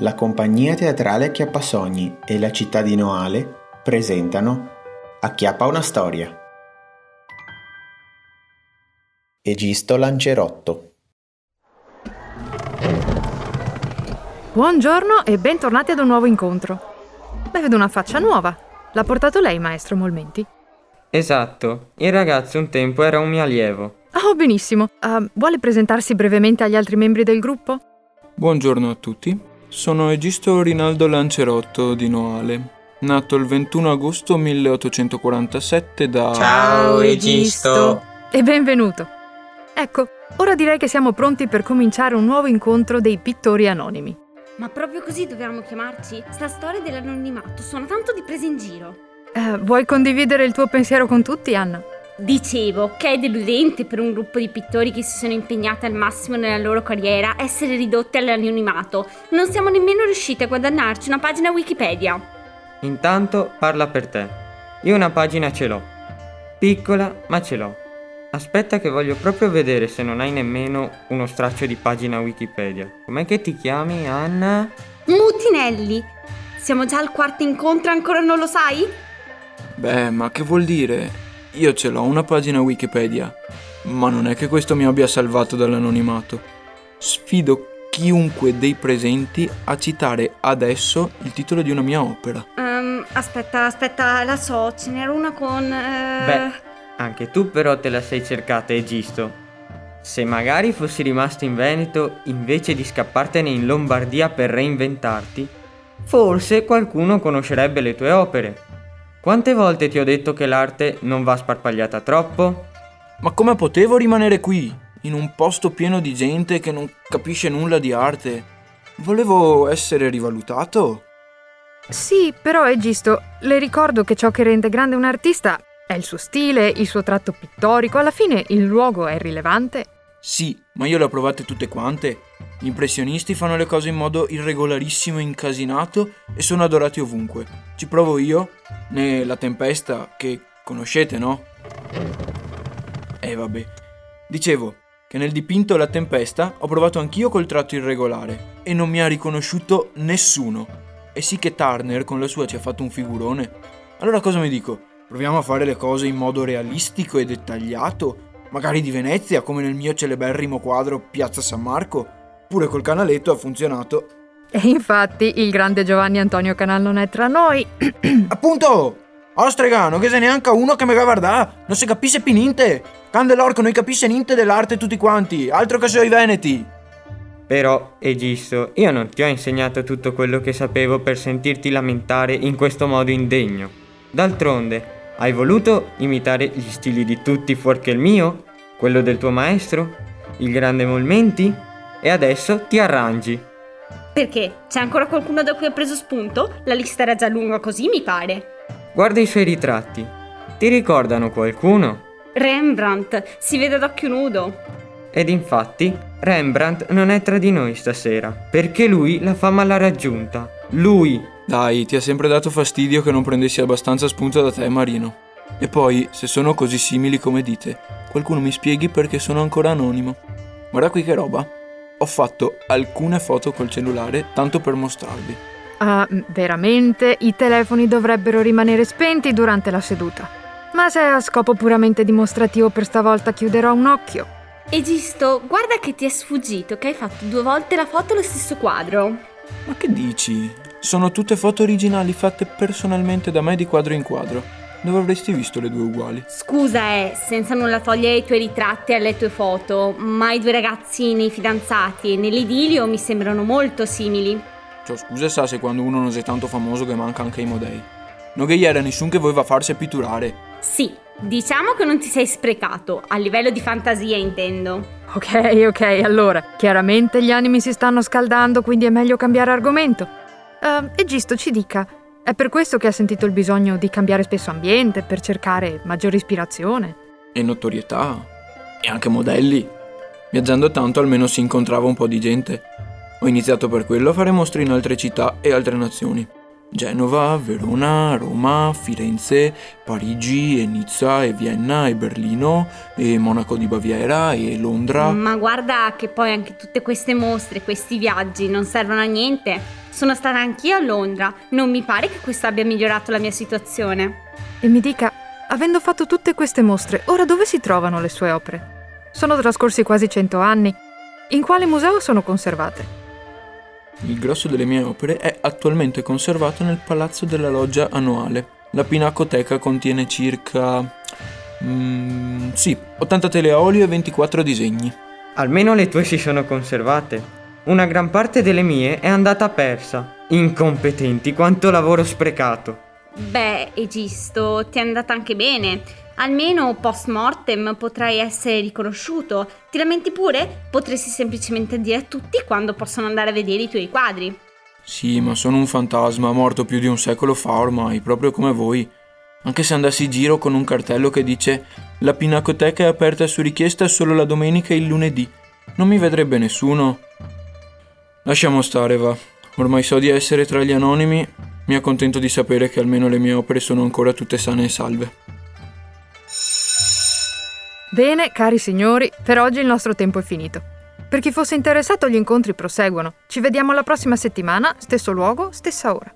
La compagnia teatrale Acchiappasogni e la città di Noale presentano Acchiappa una storia. Egisto Lancerotto Buongiorno e bentornati ad un nuovo incontro. Beh, vedo una faccia nuova. L'ha portato lei, maestro Molmenti? Esatto, il ragazzo un tempo era un mio allievo. Oh, benissimo. Uh, vuole presentarsi brevemente agli altri membri del gruppo? Buongiorno a tutti. Sono Egisto Rinaldo Lancerotto di Noale, nato il 21 agosto 1847 da... Ciao Egisto! E benvenuto! Ecco, ora direi che siamo pronti per cominciare un nuovo incontro dei pittori anonimi. Ma proprio così dobbiamo chiamarci? Sta storia dell'anonimato suona tanto di presa in giro. Uh, vuoi condividere il tuo pensiero con tutti, Anna? Dicevo che è deludente per un gruppo di pittori che si sono impegnati al massimo nella loro carriera essere ridotti all'anonimato. Non siamo nemmeno riusciti a guadagnarci una pagina Wikipedia. Intanto parla per te. Io una pagina ce l'ho. Piccola, ma ce l'ho. Aspetta che voglio proprio vedere se non hai nemmeno uno straccio di pagina Wikipedia. Com'è che ti chiami, Anna? Mutinelli! Siamo già al quarto incontro e ancora non lo sai? Beh, ma che vuol dire? Io ce l'ho una pagina Wikipedia, ma non è che questo mi abbia salvato dall'anonimato. Sfido chiunque dei presenti a citare adesso il titolo di una mia opera. Um, aspetta, aspetta, la so, ce n'era una con... Uh... Beh, anche tu però te la sei cercata, Egisto. Se magari fossi rimasto in Veneto invece di scappartene in Lombardia per reinventarti, forse qualcuno conoscerebbe le tue opere. Quante volte ti ho detto che l'arte non va sparpagliata troppo? Ma come potevo rimanere qui, in un posto pieno di gente che non capisce nulla di arte? Volevo essere rivalutato? Sì, però è giusto. Le ricordo che ciò che rende grande un artista è il suo stile, il suo tratto pittorico. Alla fine il luogo è rilevante. Sì, ma io le ho provate tutte quante. Gli impressionisti fanno le cose in modo irregolarissimo e incasinato e sono adorati ovunque. Ci provo io, né La Tempesta, che conoscete, no? Eh vabbè. Dicevo che nel dipinto La Tempesta ho provato anch'io col tratto irregolare e non mi ha riconosciuto nessuno. E sì che Turner con la sua ci ha fatto un figurone. Allora cosa mi dico? Proviamo a fare le cose in modo realistico e dettagliato? Magari di Venezia, come nel mio celeberrimo quadro Piazza San Marco? Pure col canaletto ha funzionato. E infatti il grande Giovanni Antonio Canal non è tra noi. Appunto! Ostrega, non che se neanche uno che mi guarda, non si capisce più niente. Candelorco non capisce niente dell'arte tutti quanti, altro che sui veneti. Però, Egisto, io non ti ho insegnato tutto quello che sapevo per sentirti lamentare in questo modo indegno. D'altronde, hai voluto imitare gli stili di tutti fuorché il mio? Quello del tuo maestro? Il grande Molmenti? E adesso ti arrangi. Perché? C'è ancora qualcuno da cui ho preso spunto? La lista era già lunga così, mi pare. Guarda i suoi ritratti. Ti ricordano qualcuno? Rembrandt, si vede ad occhio nudo. Ed infatti, Rembrandt non è tra di noi stasera, perché lui la fama l'ha raggiunta. Lui! Dai, ti ha sempre dato fastidio che non prendessi abbastanza spunto da te, Marino. E poi, se sono così simili come dite, qualcuno mi spieghi perché sono ancora anonimo. Guarda qui che roba. Ho fatto alcune foto col cellulare tanto per mostrarvi. Ah, veramente? I telefoni dovrebbero rimanere spenti durante la seduta. Ma se è a scopo puramente dimostrativo per stavolta chiuderò un occhio. Egisto, guarda che ti è sfuggito che hai fatto due volte la foto allo stesso quadro. Ma che dici? Sono tutte foto originali fatte personalmente da me di quadro in quadro. Dove avresti visto le due uguali? Scusa, eh, senza nulla togliere ai tuoi ritratti e alle tue foto, ma i due ragazzi nei fidanzati e nell'idilio mi sembrano molto simili. Cioè, scusa sa se quando uno non è tanto famoso che manca anche i modei. Non che gli era nessuno che voleva farsi pitturare. Sì, diciamo che non ti sei sprecato, a livello di fantasia intendo. Ok, ok, allora, chiaramente gli animi si stanno scaldando, quindi è meglio cambiare argomento. Uh, e Gisto ci dica, è per questo che ha sentito il bisogno di cambiare spesso ambiente, per cercare maggiore ispirazione? E notorietà. E anche modelli. Viaggiando tanto almeno si incontrava un po' di gente. Ho iniziato per quello a fare mostre in altre città e altre nazioni. Genova, Verona, Roma, Firenze, Parigi e Nizza e Vienna e Berlino e Monaco di Baviera e Londra. Ma guarda che poi anche tutte queste mostre, questi viaggi non servono a niente. Sono stata anch'io a Londra, non mi pare che questo abbia migliorato la mia situazione. E mi dica, avendo fatto tutte queste mostre, ora dove si trovano le sue opere? Sono trascorsi quasi cento anni. In quale museo sono conservate? Il grosso delle mie opere è attualmente conservato nel Palazzo della Loggia Annuale. La Pinacoteca contiene circa... Mm, sì, 80 tele a olio e 24 disegni. Almeno le tue si sono conservate. Una gran parte delle mie è andata persa. Incompetenti, quanto lavoro sprecato. Beh, Egisto, ti è andata anche bene. Almeno post mortem potrai essere riconosciuto. Ti lamenti pure? Potresti semplicemente dire a tutti quando possono andare a vedere i tuoi quadri. Sì, ma sono un fantasma morto più di un secolo fa ormai, proprio come voi. Anche se andassi in giro con un cartello che dice La pinacoteca è aperta su richiesta solo la domenica e il lunedì, non mi vedrebbe nessuno. Lasciamo stare, va. Ormai so di essere tra gli anonimi, mi accontento di sapere che almeno le mie opere sono ancora tutte sane e salve. Bene, cari signori, per oggi il nostro tempo è finito. Per chi fosse interessato gli incontri proseguono. Ci vediamo la prossima settimana, stesso luogo, stessa ora.